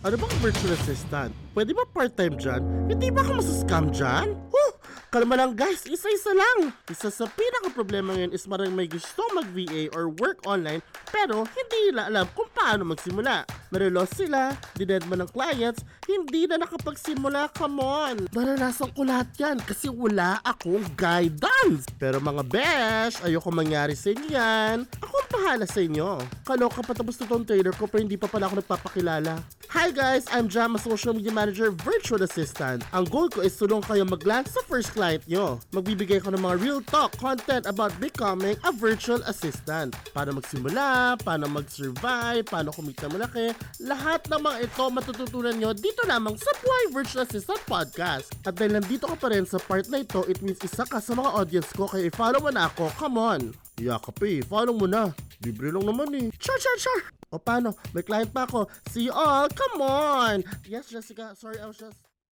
Ano bang virtual assistant? Pwede ba part-time dyan? Hindi ba ako masascam dyan? Huh! Kalma lang guys, isa-isa lang. Isa sa pinaka-problema ngayon is marang may gusto mag-VA or work online pero hindi nila alam kung paano magsimula. Narelos sila, dinedma ng clients, hindi na nakapagsimula, come on. Naranasan ko lahat yan kasi wala akong guidance. Pero mga besh, ayoko mangyari sa inyo yan. Ako bahala sa inyo. Kaloka pa tapos na tong trailer ko pero hindi pa pala ako nagpapakilala. Hi guys, I'm Jam, a social media manager, virtual assistant. Ang goal ko is tulong kayo mag-land sa first client nyo. Magbibigay ko ng mga real talk content about becoming a virtual assistant. Paano magsimula, paano mag-survive, paano kumita malaki. Lahat ng mga ito matututunan nyo dito lamang sa Buhay Virtual Assistant Podcast. At dahil nandito ka pa rin sa part na ito, it means isa ka sa mga audience ko kaya i-follow mo na ako, come on. Yakap eh, follow mo na. Libre lang naman eh. Sure, sure, sure. O paano? May client pa ako. See you all. Come on. Yes, Jessica. Sorry, I was just...